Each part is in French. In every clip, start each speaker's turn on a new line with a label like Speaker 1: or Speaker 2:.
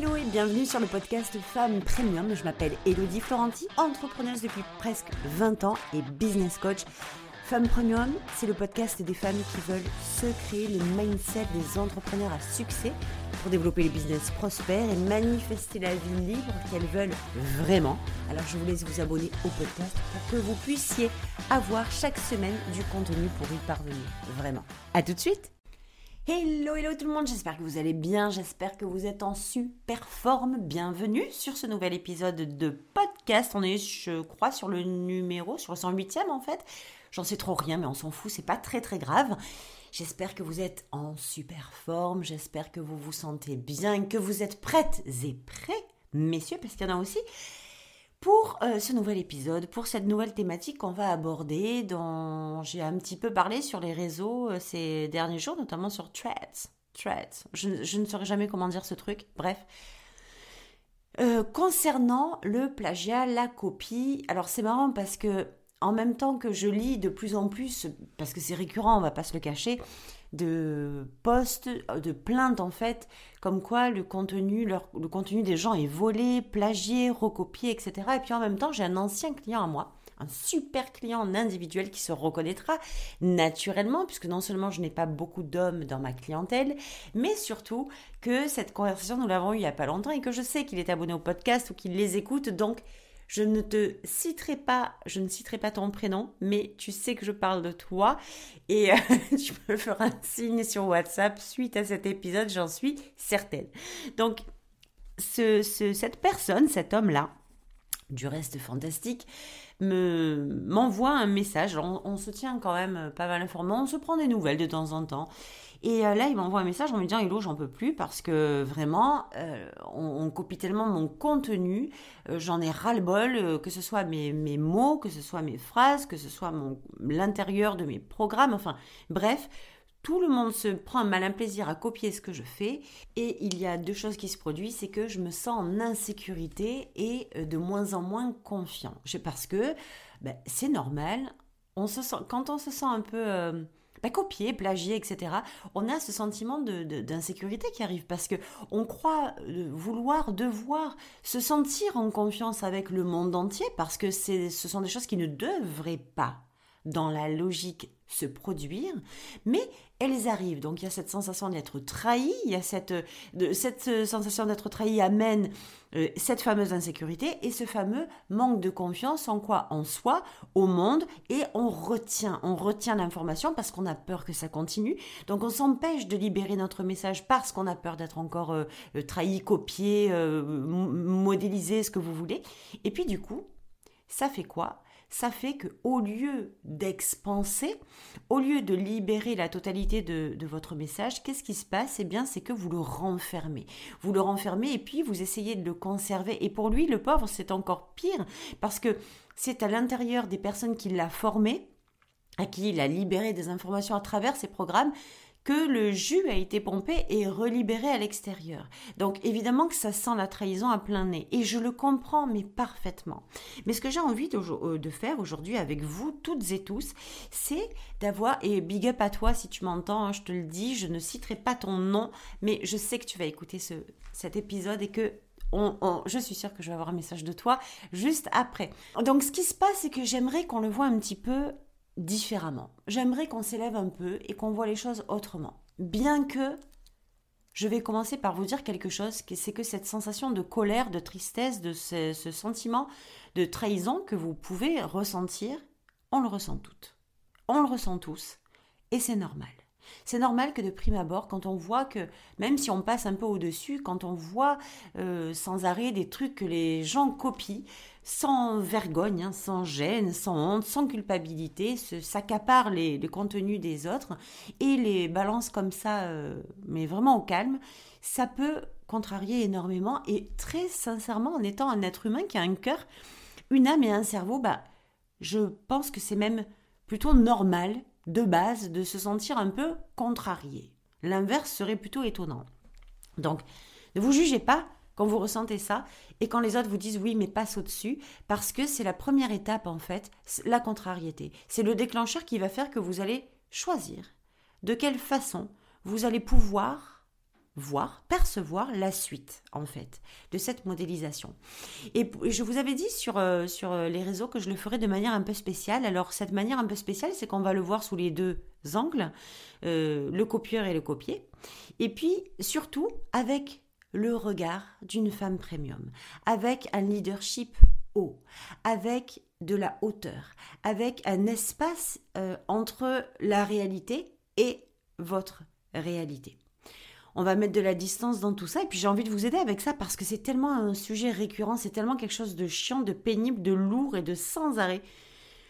Speaker 1: Hello et bienvenue sur le podcast Femmes Premium. Je m'appelle Elodie Florenti, entrepreneuse depuis presque 20 ans et business coach. Femme Premium, c'est le podcast des femmes qui veulent se créer le mindset des entrepreneurs à succès pour développer les business prospères et manifester la vie libre qu'elles veulent vraiment. Alors je vous laisse vous abonner au podcast pour que vous puissiez avoir chaque semaine du contenu pour y parvenir. Vraiment. À tout de suite Hello, hello tout le monde, j'espère que vous allez bien, j'espère que vous êtes en super forme. Bienvenue sur ce nouvel épisode de podcast. On est, je crois, sur le numéro, sur le 108e en fait. J'en sais trop rien, mais on s'en fout, c'est pas très très grave. J'espère que vous êtes en super forme, j'espère que vous vous sentez bien, que vous êtes prêtes et prêts, messieurs, parce qu'il y en a aussi, pour euh, ce nouvel épisode, pour cette nouvelle thématique qu'on va aborder, dont j'ai un petit peu parlé sur les réseaux euh, ces derniers jours, notamment sur Threads. Threads. Je, ne saurais jamais comment dire ce truc. Bref. Euh, concernant le plagiat, la copie, alors c'est marrant parce que en même temps que je lis de plus en plus, parce que c'est récurrent, on va pas se le cacher, de posts, de plaintes en fait, comme quoi le contenu, le contenu des gens est volé, plagié, recopié, etc. Et puis en même temps, j'ai un ancien client à moi, un super client individuel qui se reconnaîtra naturellement, puisque non seulement je n'ai pas beaucoup d'hommes dans ma clientèle, mais surtout que cette conversation, nous l'avons eue il n'y a pas longtemps et que je sais qu'il est abonné au podcast ou qu'il les écoute, donc je ne te citerai pas, je ne citerai pas ton prénom, mais tu sais que je parle de toi et euh, tu me feras un signe sur WhatsApp suite à cet épisode, j'en suis certaine. Donc, ce, cette personne, cet homme-là, du reste fantastique, me m'envoie un message. On, on, se tient quand même pas mal informé, on se prend des nouvelles de temps en temps. Et euh, là, il m'envoie un message en me disant Hello, j'en peux plus parce que vraiment, euh, on, copie tellement mon contenu, euh, j'en ai ras-le-bol, que ce soit mes, mots, que ce soit mes phrases, que ce soit l'intérieur de mes programmes, enfin, bref. Tout le monde se prend un malin plaisir à copier ce que je fais et il y a deux choses qui se produisent, c'est que je me sens en insécurité et de moins en moins confiant. Parce que ben, c'est normal, on se sent, quand on se sent un peu bah, copier, plagier, etc. On a ce sentiment d'insécurité qui arrive parce que on croit euh, vouloir, devoir se sentir en confiance avec le monde entier parce que ce sont des choses qui ne devraient pas dans la logique se produire, mais elles arrivent. Donc il y a cette sensation d'être trahi, il y a cette, cette sensation d'être trahi amène euh, cette fameuse insécurité et ce fameux manque de confiance en quoi En soi, au monde, et on retient, on retient l'information parce qu'on a peur que ça continue. Donc on s'empêche de libérer notre message parce qu'on a peur d'être encore euh, euh, trahi, copié, modélisé, ce que vous voulez. Et puis du coup, ça fait quoi? Ça fait que au lieu d'expanser, au lieu de libérer la totalité de, votre message, qu'est-ce qui se passe? Eh bien, c'est que vous le renfermez. Vous le renfermez et puis vous essayez de le conserver. Et pour lui, le pauvre, c'est encore pire parce que c'est à l'intérieur des personnes qui l'a formé, à qui il a libéré des informations à travers ces programmes, que le jus a été pompé et relibéré à l'extérieur. Donc évidemment que ça sent la trahison à plein nez. Et je le comprends, mais parfaitement. Mais ce que j'ai envie de, euh, faire aujourd'hui avec vous, toutes et tous, c'est d'avoir, et big up à toi si tu m'entends, hein, je te le dis, je ne citerai pas ton nom, mais je sais que tu vas écouter ce, cet épisode et que je suis sûre que je vais avoir un message de toi juste après. Donc ce qui se passe, c'est que j'aimerais qu'on le voit un petit peu différemment. J'aimerais qu'on s'élève un peu et qu'on voit les choses autrement. Bien que je vais commencer par vous dire quelque chose, c'est que cette sensation de colère, de tristesse, de ce, sentiment de trahison que vous pouvez ressentir, on le ressent toutes. On le ressent tous. Et c'est normal. C'est normal que de prime abord, quand on voit que, même si on passe un peu au-dessus, quand on voit euh, sans arrêt des trucs que les gens copient, sans vergogne, hein, sans gêne, sans honte, sans culpabilité, s'accaparent les, contenus des autres et les balancent comme ça, euh, mais vraiment au calme, ça peut contrarier énormément. Et très sincèrement, en étant un être humain qui a un cœur, une âme et un cerveau, bah, je pense que c'est même plutôt normal de base de se sentir un peu contrarié. L'inverse serait plutôt étonnant. Donc, ne vous jugez pas quand vous ressentez ça et quand les autres vous disent oui mais passe au-dessus parce que c'est la première étape en fait, la contrariété. C'est le déclencheur qui va faire que vous allez choisir de quelle façon vous allez pouvoir voir, percevoir la suite, en fait, de cette modélisation. Et je vous avais dit sur, euh, euh, les réseaux que je le ferais de manière un peu spéciale. Alors, cette manière un peu spéciale, c'est qu'on va le voir sous les deux angles, euh, le copieur et le copier. Et puis, surtout, avec le regard d'une femme premium, avec un leadership haut, avec de la hauteur, avec un espace entre la réalité et votre réalité on va mettre de la distance dans tout ça. Et puis j'ai envie de vous aider avec ça parce que c'est tellement un sujet récurrent, c'est tellement quelque chose de chiant, de pénible, de lourd et de sans arrêt.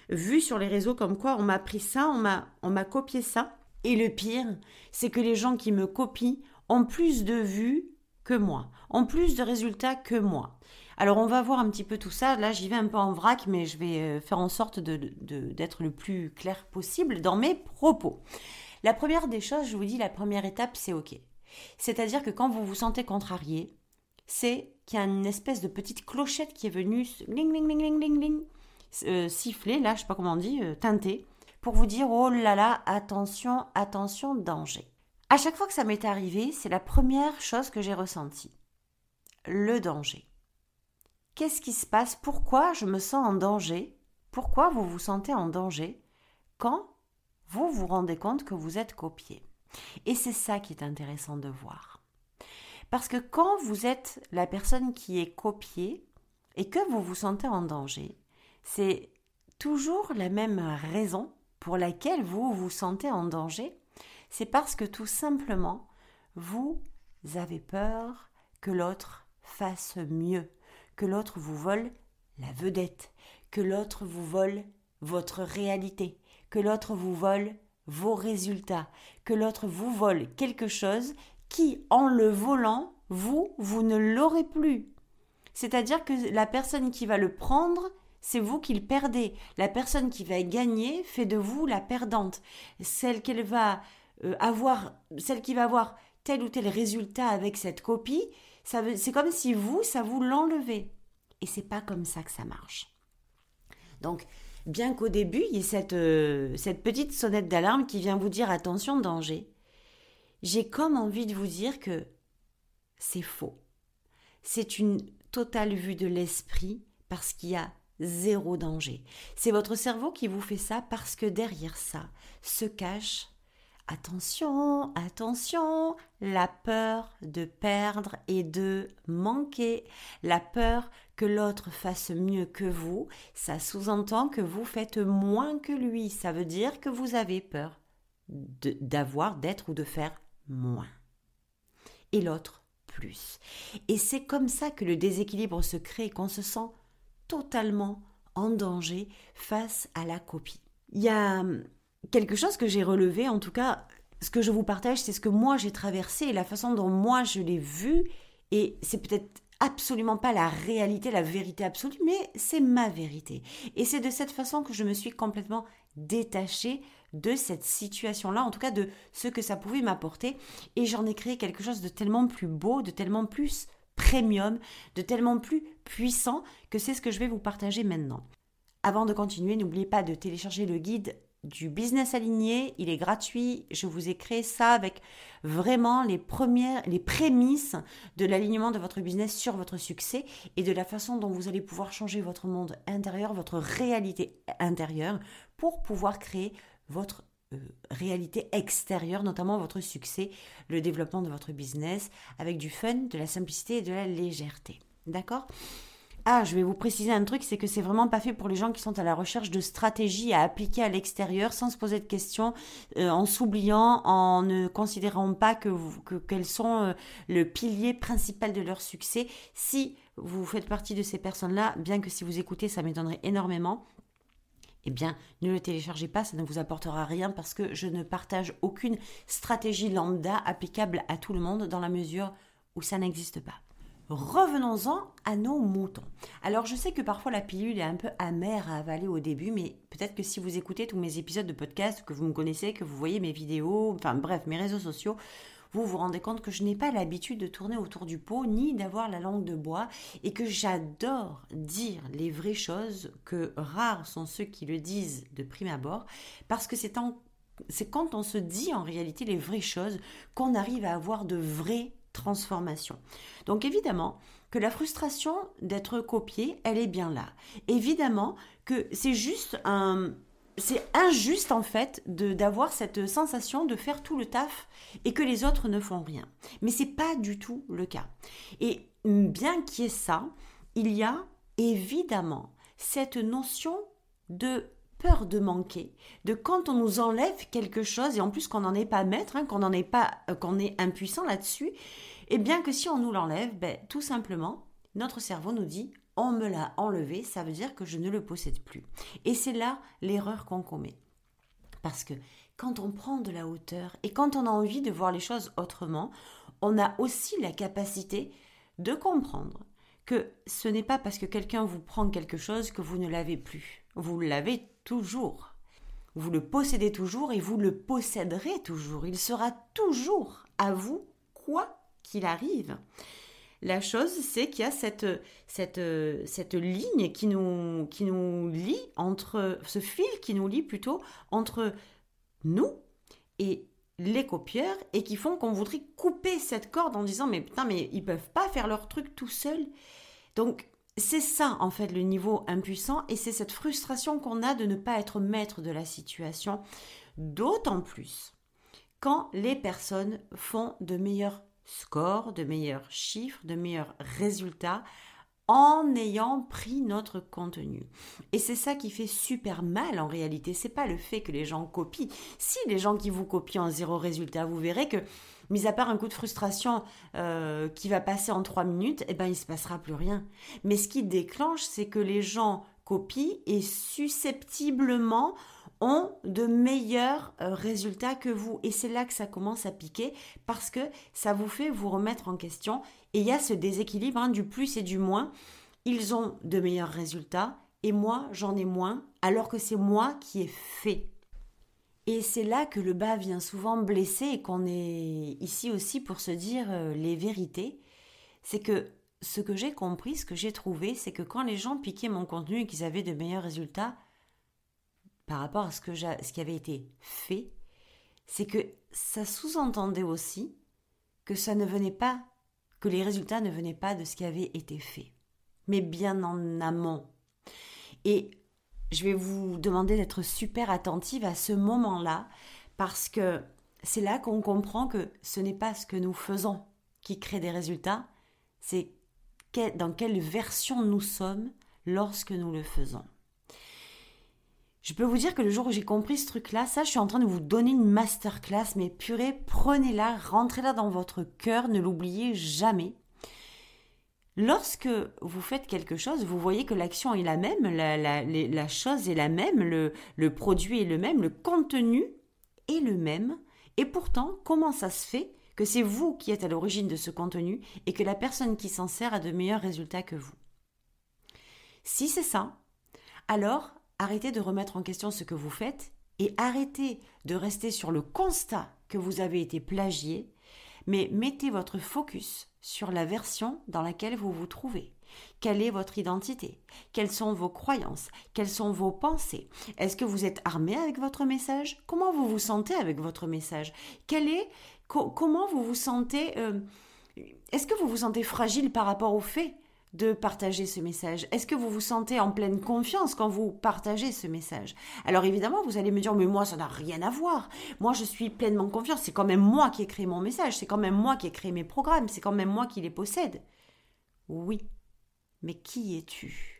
Speaker 1: Vu sur les réseaux comme quoi on m'a pris ça, on m'a, on m'a copié ça. Et le pire, c'est que les gens qui me copient ont plus de vues que moi, ont plus de résultats que moi. Alors on va voir un petit peu tout ça. Là, j'y vais un peu en vrac, mais je vais euh, faire en sorte d'être le plus clair possible dans mes propos. La première des choses, je vous dis, la première étape, c'est OK. C'est-à-dire que quand vous vous sentez contrarié, c'est qu'il y a une espèce de petite clochette qui est venue ling, ling, ling, ling, ling, euh, siffler, là, je sais pas comment on dit, euh, teinter, pour vous dire oh là là, attention, attention, danger. À chaque fois que ça m'est arrivé, c'est la première chose que j'ai ressentie. Le danger. Qu'est-ce qui se passe? Pourquoi je me sens en danger? Pourquoi vous vous sentez en danger quand vous vous rendez compte que vous êtes copié? Et c'est ça qui est intéressant de voir. Parce que quand vous êtes la personne qui est copiée et que vous vous sentez en danger, c'est toujours la même raison pour laquelle vous vous sentez en danger. C'est parce que tout simplement, vous avez peur que l'autre fasse mieux, que l'autre vous vole la vedette, que l'autre vous vole votre réalité, que l'autre vous vole vos résultats, que l'autre vous vole quelque chose qui, en le volant, vous, vous ne l'aurez plus. C'est-à-dire que la personne qui va le prendre, c'est vous qui le perdez. La personne qui va gagner fait de vous la perdante. Celle qu'elle va euh, avoir, celle qui va avoir tel ou tel résultat avec cette copie, c'est comme si vous, ça vous l'enlevez. Et c'est pas comme ça que ça marche. Donc, bien qu'au début, il y ait cette, euh, cette petite sonnette d'alarme qui vient vous dire attention, danger, j'ai comme envie de vous dire que c'est faux. C'est une totale vue de l'esprit parce qu'il y a zéro danger. C'est votre cerveau qui vous fait ça parce que derrière ça se cache Attention, attention, la peur de perdre et de manquer, la peur que l'autre fasse mieux que vous, ça sous-entend que vous faites moins que lui, ça veut dire que vous avez peur d'avoir, d'être ou de faire moins. Et l'autre plus. Et c'est comme ça que le déséquilibre se crée, qu'on se sent totalement en danger face à la copie. Il y a quelque chose que j'ai relevé, en tout cas, ce que je vous partage, c'est ce que moi j'ai traversé et la façon dont moi je l'ai vu. Et c'est peut-être absolument pas la réalité, la vérité absolue, mais c'est ma vérité. Et c'est de cette façon que je me suis complètement détachée de cette situation-là, en tout cas de ce que ça pouvait m'apporter. Et j'en ai créé quelque chose de tellement plus beau, de tellement plus premium, de tellement plus puissant que c'est ce que je vais vous partager maintenant. Avant de continuer, n'oubliez pas de télécharger le guide du business aligné, il est gratuit. Je vous ai créé ça avec vraiment les premières, les prémices de l'alignement de votre business sur votre succès et de la façon dont vous allez pouvoir changer votre monde intérieur, votre réalité intérieure pour pouvoir créer votre euh, réalité extérieure, notamment votre succès, le développement de votre business avec du fun, de la simplicité et de la légèreté. D'accord? Ah, je vais vous préciser un truc, c'est que c'est vraiment pas fait pour les gens qui sont à la recherche de stratégies à appliquer à l'extérieur sans se poser de questions, euh, en s'oubliant, en ne considérant pas que, que qu'elles sont euh, le pilier principal de leur succès. Si vous faites partie de ces personnes-là, bien que si vous écoutez, ça m'étonnerait énormément. Eh bien, ne le téléchargez pas, ça ne vous apportera rien parce que je ne partage aucune stratégie lambda applicable à tout le monde dans la mesure où ça n'existe pas. Revenons-en à nos moutons. Alors je sais que parfois la pilule est un peu amère à avaler au début, mais peut-être que si vous écoutez tous mes épisodes de podcast, que vous me connaissez, que vous voyez mes vidéos, enfin bref, mes réseaux sociaux, vous vous rendez compte que je n'ai pas l'habitude de tourner autour du pot, ni d'avoir la langue de bois, et que j'adore dire les vraies choses, que rares sont ceux qui le disent de prime abord, parce que c'est quand on se dit en réalité les vraies choses qu'on arrive à avoir de vrais transformation. Donc évidemment que la frustration d'être copié, elle est bien là. Évidemment que c'est juste un c'est injuste en fait d'avoir cette sensation de faire tout le taf et que les autres ne font rien. Mais c'est pas du tout le cas. Et bien qu'il y ait ça, il y a évidemment cette notion de peur de manquer, de quand on nous enlève quelque chose et en plus qu'on n'en est pas maître, hein, qu'on n'en est pas, euh, qu'on est impuissant là-dessus, et eh bien que si on nous l'enlève, ben, tout simplement, notre cerveau nous dit on me l'a enlevé, ça veut dire que je ne le possède plus. Et c'est là l'erreur qu'on commet. Parce que quand on prend de la hauteur et quand on a envie de voir les choses autrement, on a aussi la capacité de comprendre que ce n'est pas parce que quelqu'un vous prend quelque chose que vous ne l'avez plus. Vous l'avez toujours. Vous le possédez toujours et vous le posséderez toujours. Il sera toujours à vous, quoi qu'il arrive. La chose, c'est qu'il y a cette, cette, cette ligne qui nous, qui nous lie entre, ce fil qui nous lie plutôt entre nous et les copieurs et qui font qu'on voudrait couper cette corde en disant mais putain mais ils peuvent pas faire leur truc tout seuls. Donc c'est ça en fait le niveau impuissant et c'est cette frustration qu'on a de ne pas être maître de la situation, d'autant plus quand les personnes font de meilleurs scores, de meilleurs chiffres, de meilleurs résultats en ayant pris notre contenu. Et c'est ça qui fait super mal en réalité. C'est pas le fait que les gens copient. Si les gens qui vous copient en zéro résultat, vous verrez que, mis à part un coup de frustration euh, qui va passer en trois minutes, eh ben il se passera plus rien. Mais ce qui déclenche, c'est que les gens copient et susceptiblement ont de meilleurs euh, résultats que vous. Et c'est là que ça commence à piquer parce que ça vous fait vous remettre en question. Et il y a ce déséquilibre hein, du plus et du moins. Ils ont de meilleurs résultats et moi j'en ai moins alors que c'est moi qui ai fait. Et c'est là que le bas vient souvent blesser et qu'on est ici aussi pour se dire euh, les vérités. C'est que ce que j'ai compris, ce que j'ai trouvé, c'est que quand les gens piquaient mon contenu et qu'ils avaient de meilleurs résultats, par rapport à ce, que ce qui avait été fait, c'est que ça sous-entendait aussi que ça ne venait pas, que les résultats ne venaient pas de ce qui avait été fait, mais bien en amont. Et je vais vous demander d'être super attentive à ce moment-là, parce que c'est là qu'on comprend que ce n'est pas ce que nous faisons qui crée des résultats, c'est dans quelle version nous sommes lorsque nous le faisons. Je peux vous dire que le jour où j'ai compris ce truc-là, ça, je suis en train de vous donner une masterclass, mais purée, prenez-la, rentrez-la dans votre cœur, ne l'oubliez jamais. Lorsque vous faites quelque chose, vous voyez que l'action est la même, la, chose est la même, le, le produit est le même, le contenu est le même. Et pourtant, comment ça se fait que c'est vous qui êtes à l'origine de ce contenu et que la personne qui s'en sert a de meilleurs résultats que vous? Si c'est ça, alors arrêtez de remettre en question ce que vous faites et arrêtez de rester sur le constat que vous avez été plagié, mais mettez votre focus sur la version dans laquelle vous vous trouvez. Quelle est votre identité? Quelles sont vos croyances? Quelles sont vos pensées? Est-ce que vous êtes armé avec votre message? Comment vous vous sentez avec votre message? Quel est Comment vous vous sentez euh, Est-ce que vous vous sentez fragile par rapport aux faits? De partager ce message Est-ce que vous vous sentez en pleine confiance quand vous partagez ce message? Alors évidemment, vous allez me dire, mais moi, ça n'a rien à voir. Moi, je suis pleinement confiance. C'est quand même moi qui ai créé mon message. C'est quand même moi qui ai créé mes programmes. C'est quand même moi qui les possède. Oui. Mais qui es-tu?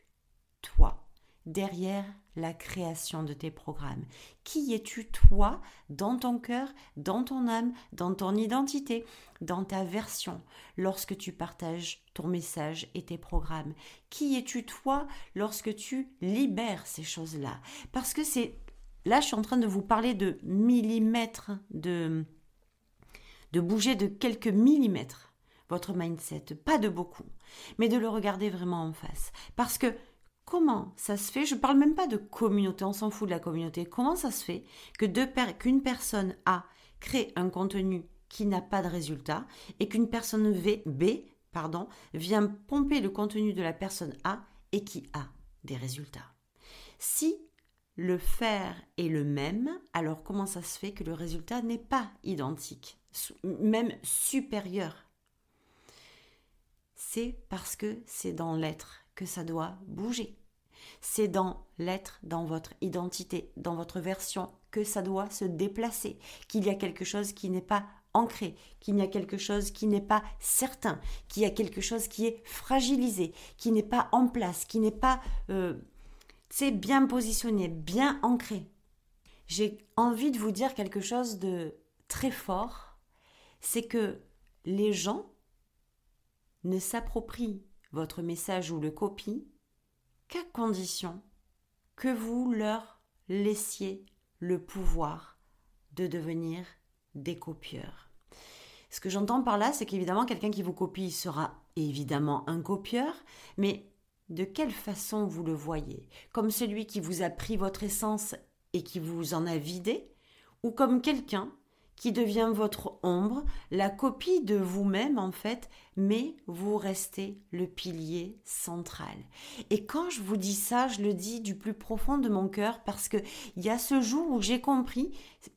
Speaker 1: Derrière la création de tes programmes. Qui es-tu toi dans ton cœur, dans ton âme, dans ton identité, dans ta version lorsque tu partages ton message et tes programmes? Qui es-tu toi lorsque tu libères ces choses-là? Parce que c'est là je suis en train de vous parler de millimètres de de bouger de quelques millimètres votre mindset, pas de beaucoup, mais de le regarder vraiment en face. Parce que Comment ça se fait Je ne parle même pas de communauté, on s'en fout de la communauté. Comment ça se fait que qu'une personne A crée un contenu qui n'a pas de résultat et qu'une personne v, B pardon, vient pomper le contenu de la personne A et qui a des résultats Si le faire est le même, alors comment ça se fait que le résultat n'est pas identique, même supérieur? C'est parce que c'est dans l'être que ça doit bouger. C'est dans l'être, dans votre identité, dans votre version, que ça doit se déplacer, qu'il y a quelque chose qui n'est pas ancré, qu'il y a quelque chose qui n'est pas certain, qu'il y a quelque chose qui est fragilisé, qui n'est pas en place, qui n'est pas euh, bien positionné, bien ancré. J'ai envie de vous dire quelque chose de très fort, c'est que les gens ne s'approprient votre message ou le copient qu'à condition que vous leur laissiez le pouvoir de devenir des copieurs. Ce que j'entends par là, c'est qu'évidemment, quelqu'un qui vous copie sera évidemment un copieur, mais de quelle façon vous le voyez? Comme celui qui vous a pris votre essence et qui vous en a vidé Ou comme quelqu'un qui devient votre ombre, la copie de vous-même en fait, mais vous restez le pilier central. Et quand je vous dis ça, je le dis du plus profond de mon cœur parce que il y a ce jour où j'ai compris,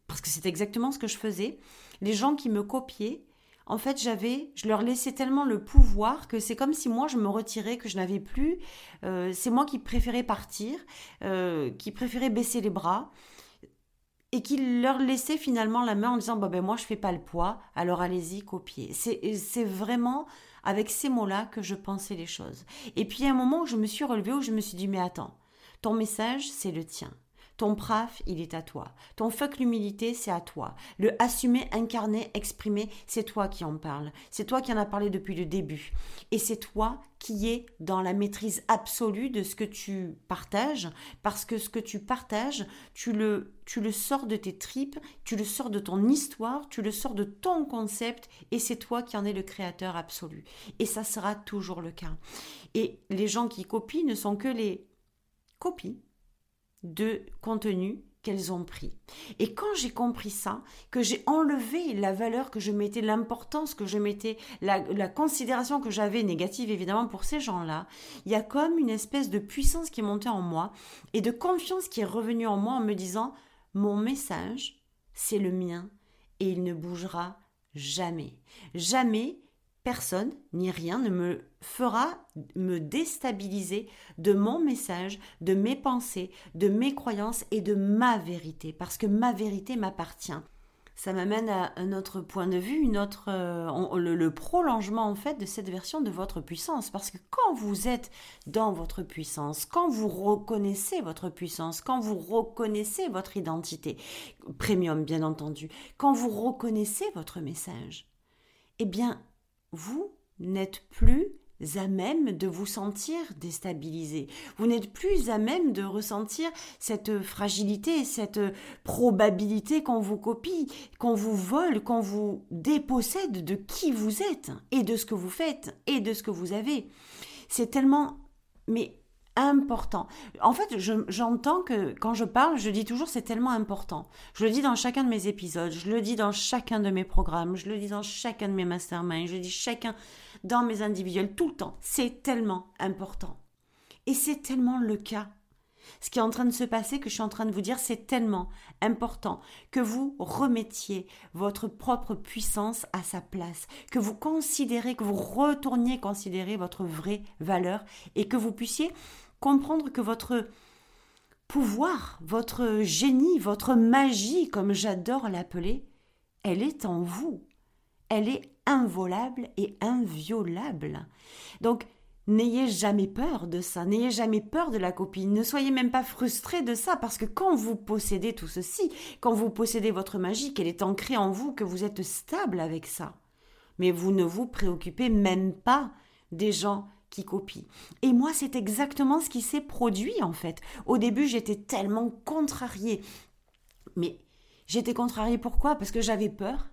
Speaker 1: parce que c'est exactement ce que je faisais, les gens qui me copiaient, en fait, j'avais, je leur laissais tellement le pouvoir que c'est comme si moi je me retirais, que je n'avais plus. Euh, c'est moi qui préférais partir, euh, qui préférais baisser les bras et qui leur laissait finalement la main en disant bah ben moi je fais pas le poids alors allez-y copiez. C'est c'est vraiment avec ces mots-là que je pensais les choses. Et puis il y a un moment où je me suis relevée où je me suis dit mais attends ton message c'est le tien ton praf, il est à toi. Ton fuck l'humilité, c'est à toi. Le assumer, incarner, exprimer, c'est toi qui en parle. C'est toi qui en as parlé depuis le début. Et c'est toi qui es dans la maîtrise absolue de ce que tu partages, parce que ce que tu partages, tu le, tu le sors de tes tripes, tu le sors de ton histoire, tu le sors de ton concept, et c'est toi qui en es le créateur absolu. Et ça sera toujours le cas. Et les gens qui copient ne sont que les copies de contenu qu'elles ont pris. Et quand j'ai compris ça, que j'ai enlevé la valeur que je mettais, l'importance que je mettais, la, la considération que j'avais négative évidemment pour ces gens-là, il y a comme une espèce de puissance qui est montée en moi et de confiance qui est revenue en moi en me disant, mon message, c'est le mien et il ne bougera jamais. Jamais personne ni rien ne me fera me déstabiliser de mon message, de mes pensées, de mes croyances et de ma vérité, parce que ma vérité m'appartient. Ça m'amène à un autre point de vue, une autre, euh, le, prolongement en fait de cette version de votre puissance. Parce que quand vous êtes dans votre puissance, quand vous reconnaissez votre puissance, quand vous reconnaissez votre identité, premium bien entendu, quand vous reconnaissez votre message, eh bien vous n'êtes plus à même de vous sentir déstabilisé. Vous n'êtes plus à même de ressentir cette fragilité, cette probabilité qu'on vous copie, qu'on vous vole, qu'on vous dépossède de qui vous êtes et de ce que vous faites et de ce que vous avez. C'est tellement mais important. En fait, j'entends que quand je parle, je dis toujours c'est tellement important. Je le dis dans chacun de mes épisodes, je le dis dans chacun de mes programmes, je le dis dans chacun de mes masterminds, je le dis chacun dans mes individuels, tout le temps. C'est tellement important. Et c'est tellement le cas. Ce qui est en train de se passer, que je suis en train de vous dire, c'est tellement important que vous remettiez votre propre puissance à sa place, que vous considérez, que vous retourniez considérer votre vraie valeur et que vous puissiez comprendre que votre pouvoir, votre génie, votre magie, comme j'adore l'appeler, elle est en vous. Elle est involable et inviolable. Donc, N'ayez jamais peur de ça, n'ayez jamais peur de la copine, ne soyez même pas frustré de ça, parce que quand vous possédez tout ceci, quand vous possédez votre magie, qu'elle est ancrée en vous, que vous êtes stable avec ça. Mais vous ne vous préoccupez même pas des gens qui copient. Et moi, c'est exactement ce qui s'est produit en fait. Au début, j'étais tellement contrariée. Mais j'étais contrariée pourquoi? Parce que j'avais peur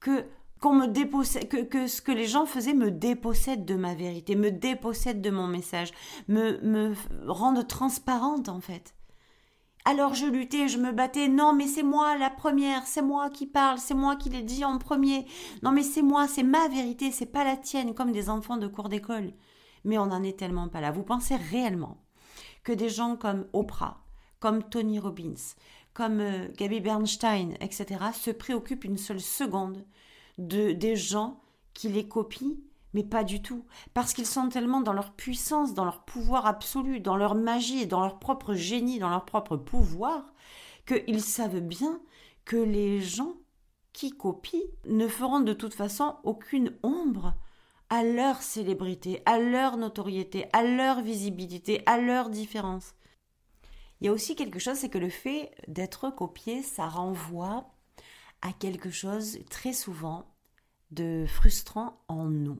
Speaker 1: que qu'on me dépossède, que, ce que les gens faisaient me dépossède de ma vérité, me dépossède de mon message, me, me rende transparente en fait. Alors je luttais, je me battais, non mais c'est moi la première, c'est moi qui parle, c'est moi qui l'ai dit en premier, non mais c'est moi, c'est ma vérité, c'est pas la tienne, comme des enfants de cours d'école. Mais on n'en est tellement pas là. Vous pensez réellement que des gens comme Oprah, comme Tony Robbins, comme euh, Gabby Bernstein, etc., se préoccupent une seule seconde de, des gens qui les copient, Mais pas du tout, parce qu'ils sont tellement dans leur puissance, dans leur pouvoir absolu, dans leur magie dans leur propre génie, dans leur propre pouvoir, qu'ils savent bien que les gens qui copient ne feront de toute façon aucune ombre à leur célébrité, à leur notoriété, à leur visibilité, à leur différence. Il y a aussi quelque chose, c'est que le fait d'être copié, ça renvoie quelque chose très souvent de frustrant en nous.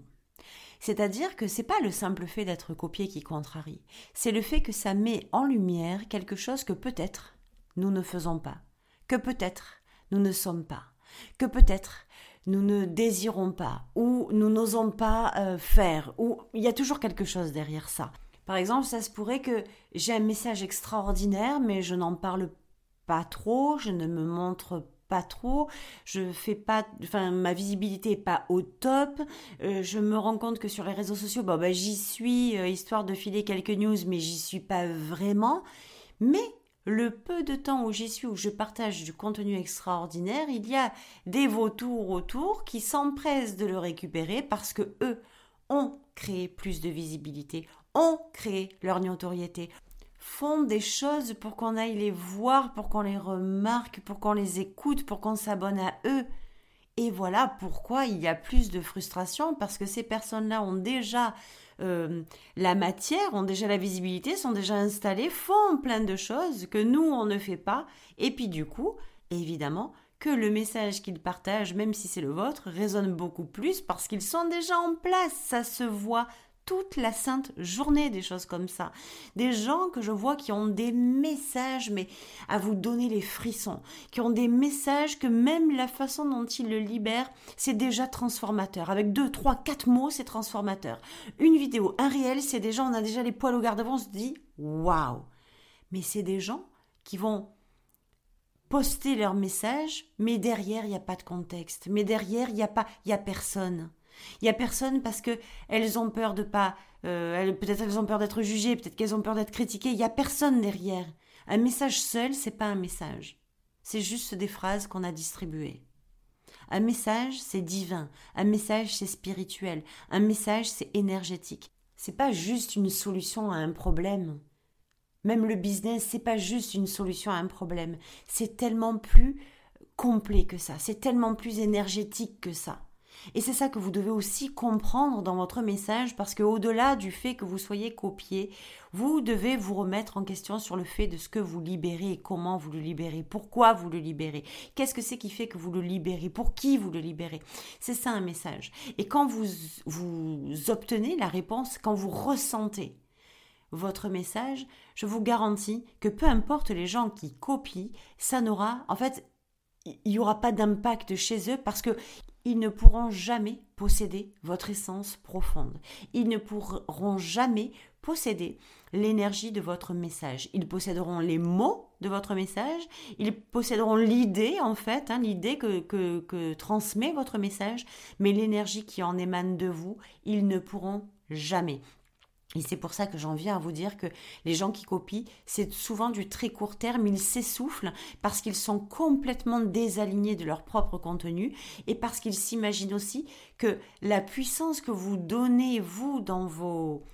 Speaker 1: C'est-à-dire que c'est pas le simple fait d'être copié qui contrarie, c'est le fait que ça met en lumière quelque chose que peut-être nous ne faisons pas, que peut-être nous ne sommes pas, que peut-être nous ne désirons pas, ou nous n'osons pas euh, faire, ou il y a toujours quelque chose derrière ça. Par exemple, ça se pourrait que j'ai un message extraordinaire, mais je n'en parle pas trop, je ne me montre pas trop, je fais pas, enfin ma visibilité est pas au top. Euh, je me rends compte que sur les réseaux sociaux, bon bah j'y suis euh, histoire de filer quelques news, mais j'y suis pas vraiment. Mais le peu de temps où j'y suis, où je partage du contenu extraordinaire, il y a des vautours autour qui s'empressent de le récupérer parce que eux ont créé plus de visibilité, ont créé leur notoriété, font des choses pour qu'on aille les voir, pour qu'on les remarque, pour qu'on les écoute, pour qu'on s'abonne à eux. Et voilà pourquoi il y a plus de frustration, parce que ces personnes-là ont déjà euh, la matière, ont déjà la visibilité, sont déjà installées, font plein de choses que nous, on ne fait pas. Et puis du coup, évidemment, que le message qu'ils partagent, même si c'est le vôtre, résonne beaucoup plus parce qu'ils sont déjà en place. Ça se voit toute la sainte journée des choses comme ça. Des gens que je vois qui ont des messages, mais à vous donner les frissons, qui ont des messages que même la façon dont ils le libèrent, c'est déjà transformateur. Avec deux, trois, quatre mots, c'est transformateur. Une vidéo, un réel, c'est des gens, on a déjà les poils au garde avant, on se dit waouh. Mais c'est des gens qui vont poster leur message, mais derrière, il n'y a pas de contexte. Mais derrière, il n'y a pas, il y a personne. Il y a personne parce que elles ont peur de pas, euh, peut-être elles ont peur d'être jugées, peut-être qu'elles ont peur d'être critiquées. Il y a personne derrière. Un message seul, c'est pas un message. C'est juste des phrases qu'on a distribuées. Un message, c'est divin. Un message, c'est spirituel. Un message, c'est énergétique. C'est pas juste une solution à un problème. Même le business, c'est pas juste une solution à un problème. C'est tellement plus complet que ça. C'est tellement plus énergétique que ça. Et c'est ça que vous devez aussi comprendre dans votre message parce que au-delà du fait que vous soyez copié, vous devez vous remettre en question sur le fait de ce que vous libérez et comment vous le libérez, pourquoi vous le libérez, qu'est-ce que c'est qui fait que vous le libérez, pour qui vous le libérez. C'est ça un message. Et quand vous, vous obtenez la réponse, quand vous ressentez votre message, je vous garantis que peu importe les gens qui copient, ça n'aura, en fait, il n'y aura pas d'impact chez eux parce que ils ne pourront jamais posséder votre essence profonde. Ils ne pourront jamais posséder l'énergie de votre message. Ils posséderont les mots de votre message, ils posséderont l'idée en fait, hein, l'idée que, que, que transmet votre message, mais l'énergie qui en émane de vous, ils ne pourront jamais. Et c'est pour ça que j'en viens à vous dire que les gens qui copient, c'est souvent du très court terme, ils s'essoufflent parce qu'ils sont complètement désalignés de leur propre contenu et parce qu'ils s'imaginent aussi que la puissance que vous donnez, vous, dans vos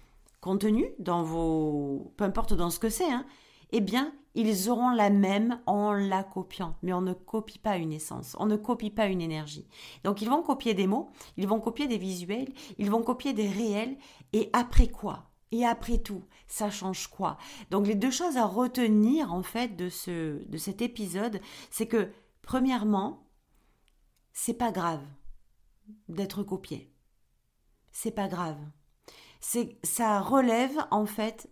Speaker 1: contenus, dans vos... peu importe dans ce que c'est, hein, eh bien, ils auront la même en la copiant. Mais on ne copie pas une essence, on ne copie pas une énergie. Donc ils vont copier des mots, ils vont copier des visuels, ils vont copier des réels, et après quoi? Et après tout, ça change quoi? Donc les deux choses à retenir en fait de ce de cet épisode, c'est que premièrement, c'est pas grave d'être copié. C'est pas grave. C'est ça relève en fait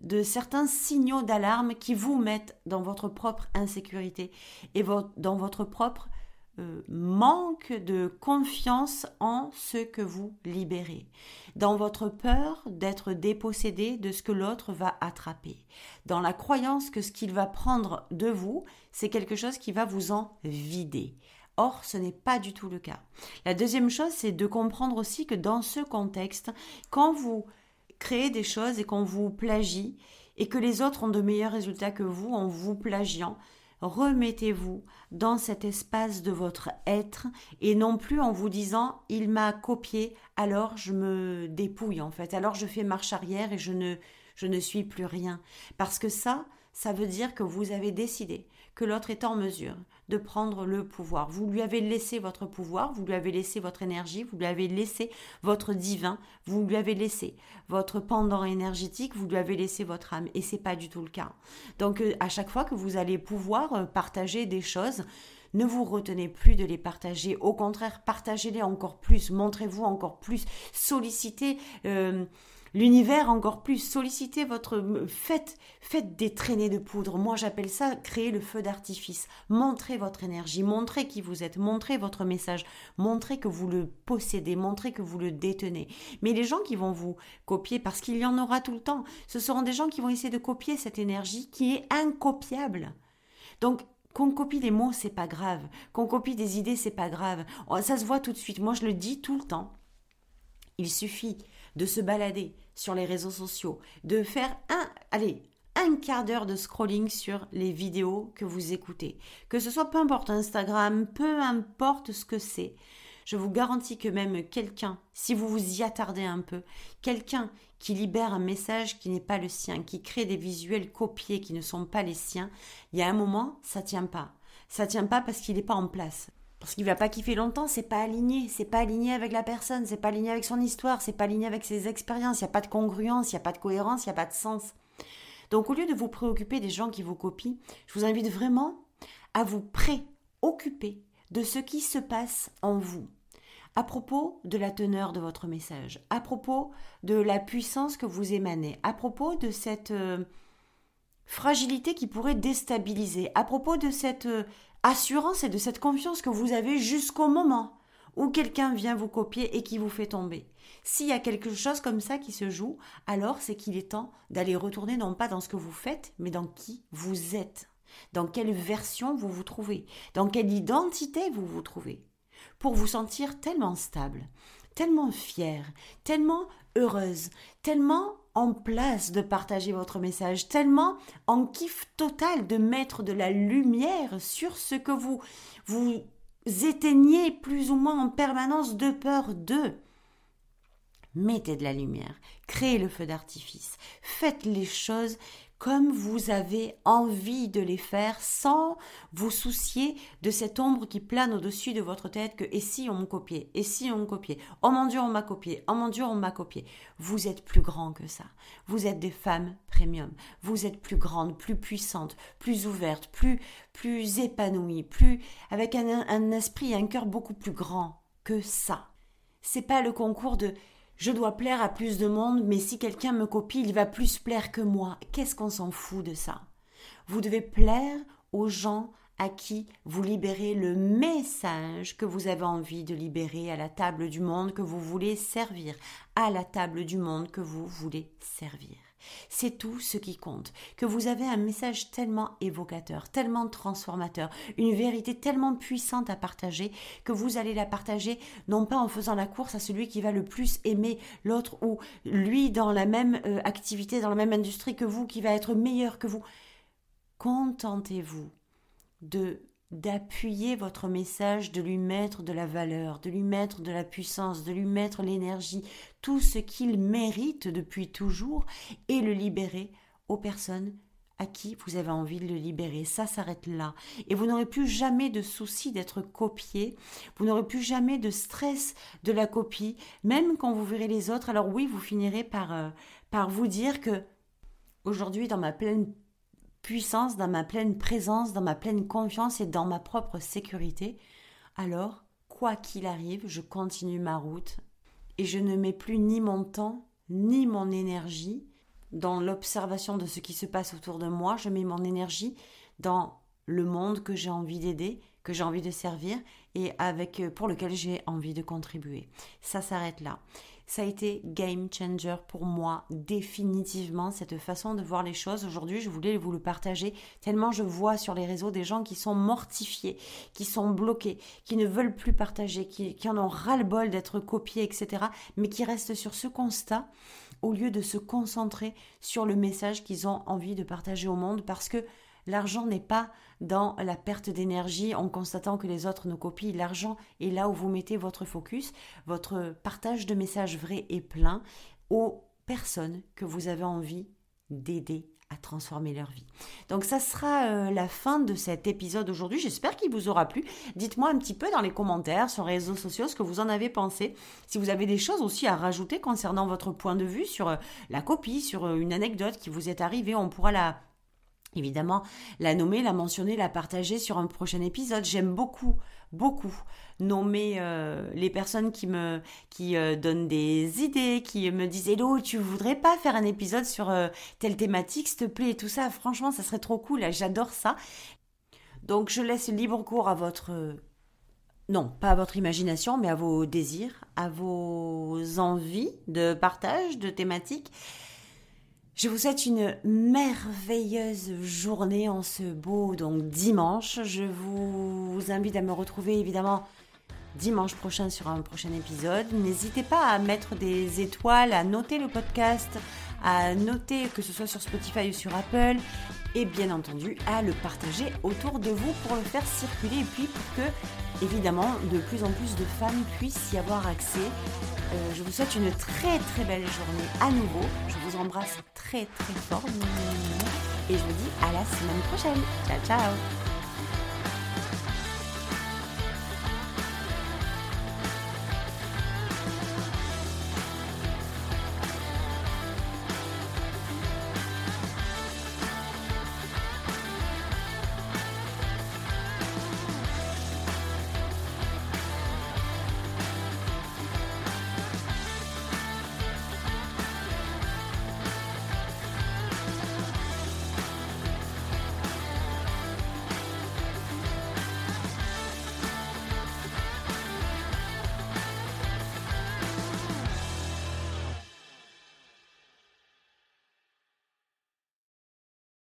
Speaker 1: de certains signaux d'alarme qui vous mettent dans votre propre insécurité et dans votre propre euh, manque de confiance en ce que vous libérez, dans votre peur d'être dépossédé de ce que l'autre va attraper, dans la croyance que ce qu'il va prendre de vous, c'est quelque chose qui va vous en vider. Or, ce n'est pas du tout le cas. La deuxième chose, c'est de comprendre aussi que dans ce contexte, quand vous créez des choses et qu'on vous plagie, et que les autres ont de meilleurs résultats que vous en vous plagiant, remettez-vous dans cet espace de votre être et non plus en vous disant il m'a copié alors je me dépouille en fait. Alors je fais marche arrière et je ne je ne suis plus rien. Parce que ça ça veut dire que vous avez décidé que l'autre est en mesure de prendre le pouvoir. Vous lui avez laissé votre pouvoir, vous lui avez laissé votre énergie, vous lui avez laissé votre divin, vous lui avez laissé votre pendant énergétique, vous lui avez laissé votre âme et c'est pas du tout le cas. Donc euh, à chaque fois que vous allez pouvoir euh, partager des choses, ne vous retenez plus de les partager. Au contraire, partagez-les encore plus, montrez-vous encore plus, sollicitez euh, l'univers encore plus, sollicitez votre... Faites, faites des traînées de poudre. Moi, j'appelle ça créer le feu d'artifice. Montrez votre énergie, montrez qui vous êtes, montrez votre message, montrez que vous le possédez, montrez que vous le détenez. Mais les gens qui vont vous copier, parce qu'il y en aura tout le temps, ce seront des gens qui vont essayer de copier cette énergie qui est incopiable. Donc, qu'on copie des mots, c'est pas grave. Qu'on copie des idées, c'est pas grave. Ça se voit tout de suite. Moi, je le dis tout le temps. Il suffit de se balader sur les réseaux sociaux, de faire un, allez, un quart d'heure de scrolling sur les vidéos que vous écoutez. Que ce soit peu importe Instagram, peu importe ce que c'est. Je vous garantis que même quelqu'un, si vous vous y attardez un peu, quelqu'un qui libère un message qui n'est pas le sien, qui crée des visuels copiés qui ne sont pas les siens, il y a un moment, ça tient pas. Ça tient pas parce qu'il n'est pas en place parce qu'il va pas kiffer longtemps, c'est pas aligné, c'est pas aligné avec la personne, c'est pas aligné avec son histoire, c'est pas aligné avec ses expériences, il n'y a pas de congruence, il n'y a pas de cohérence, il n'y a pas de sens. Donc au lieu de vous préoccuper des gens qui vous copient, je vous invite vraiment à vous préoccuper de ce qui se passe en vous. À propos de la teneur de votre message, à propos de la puissance que vous émanez, à propos de cette euh, fragilité qui pourrait déstabiliser, à propos de cette euh, assurance et de cette confiance que vous avez jusqu'au moment où quelqu'un vient vous copier et qui vous fait tomber. S'il y a quelque chose comme ça qui se joue, alors c'est qu'il est temps d'aller retourner non pas dans ce que vous faites, mais dans qui vous êtes, dans quelle version vous vous trouvez, dans quelle identité vous vous trouvez, pour vous sentir tellement stable, tellement fière, tellement heureuse, tellement en place de partager votre message, tellement en kiff total de mettre de la lumière sur ce que vous vous éteignez plus ou moins en permanence de peur d'eux. Mettez de la lumière, créez le feu d'artifice, faites les choses comme vous avez envie de les faire sans vous soucier de cette ombre qui plane au-dessus de votre tête que et si on me copiait, et si on me copiait, oh mon Dieu on m'a copié, oh mon Dieu on m'a copié. Vous êtes plus grand que ça. Vous êtes des femmes premium. Vous êtes plus grandes, plus puissantes, plus ouvertes, plus plus épanouies, plus avec un, un esprit, un cœur beaucoup plus grand que ça. C'est pas le concours de je dois plaire à plus de monde, mais si quelqu'un me copie, il va plus plaire que moi. Qu'est-ce qu'on s'en fout de ça? Vous devez plaire aux gens à qui vous libérez le message que vous avez envie de libérer à la table du monde que vous voulez servir, à la table du monde que vous voulez servir. C'est tout ce qui compte. Que vous avez un message tellement évocateur, tellement transformateur, une vérité tellement puissante à partager que vous allez la partager non pas en faisant la course à celui qui va le plus aimer l'autre ou lui dans la même euh, activité, dans la même industrie que vous, qui va être meilleur que vous. Contentez-vous de d'appuyer votre message, de lui mettre de la valeur, de lui mettre de la puissance, de lui mettre l'énergie, tout ce qu'il mérite depuis toujours, et le libérer aux personnes à qui vous avez envie de le libérer. Ça s'arrête là. Et vous n'aurez plus jamais de souci d'être copié. Vous n'aurez plus jamais de stress de la copie. Même quand vous verrez les autres, alors oui, vous finirez par, euh, par vous dire que aujourd'hui, dans ma pleine puissance, dans ma pleine présence, dans ma pleine confiance et dans ma propre sécurité, alors, quoi qu'il arrive, je continue ma route et je ne mets plus ni mon temps, ni mon énergie dans l'observation de ce qui se passe autour de moi, je mets mon énergie dans le monde que j'ai envie d'aider, que j'ai envie de servir et avec pour lequel j'ai envie de contribuer. Ça s'arrête là ça a été game changer pour moi définitivement cette façon de voir les choses. Aujourd'hui, je voulais vous le partager tellement je vois sur les réseaux des gens qui sont mortifiés, qui sont bloqués, qui ne veulent plus partager, qui, en ont ras-le-bol d'être copiés, etc. Mais qui restent sur ce constat au lieu de se concentrer sur le message qu'ils ont envie de partager au monde parce que L'argent n'est pas dans la perte d'énergie en constatant que les autres nous copient. L'argent est là où vous mettez votre focus, votre partage de messages vrais et pleins aux personnes que vous avez envie d'aider à transformer leur vie. Donc ça sera euh, la fin de cet épisode aujourd'hui. J'espère qu'il vous aura plu. Dites-moi un petit peu dans les commentaires sur les réseaux sociaux ce que vous en avez pensé. Si vous avez des choses aussi à rajouter concernant votre point de vue sur euh, la copie, sur euh, une anecdote qui vous est arrivée, on pourra la évidemment la nommer, la mentionner, la partager sur un prochain épisode. J'aime beaucoup, beaucoup nommer euh, les personnes qui me qui euh, donnent des idées, qui me disent Hello, tu voudrais pas faire un épisode sur euh, telle thématique, s'il te plaît, et tout ça. Franchement, ça serait trop cool. J'adore ça. Donc, je laisse libre cours à votre non, pas à votre imagination, mais à vos désirs, à vos envies de partage, de thématiques. Je vous souhaite une merveilleuse journée en ce beau dimanche. Je vous invite à me retrouver évidemment dimanche prochain sur un prochain épisode. N'hésitez pas à mettre des étoiles, à noter le podcast, à noter que ce soit sur Spotify ou sur Apple et bien entendu à le partager autour de vous pour le faire circuler et puis pour que évidemment de plus en plus de femmes puissent y avoir accès. Euh, je vous souhaite une très très belle journée à nouveau. Je vous embrasse très très fort et je vous dis à la semaine prochaine. Ciao ciao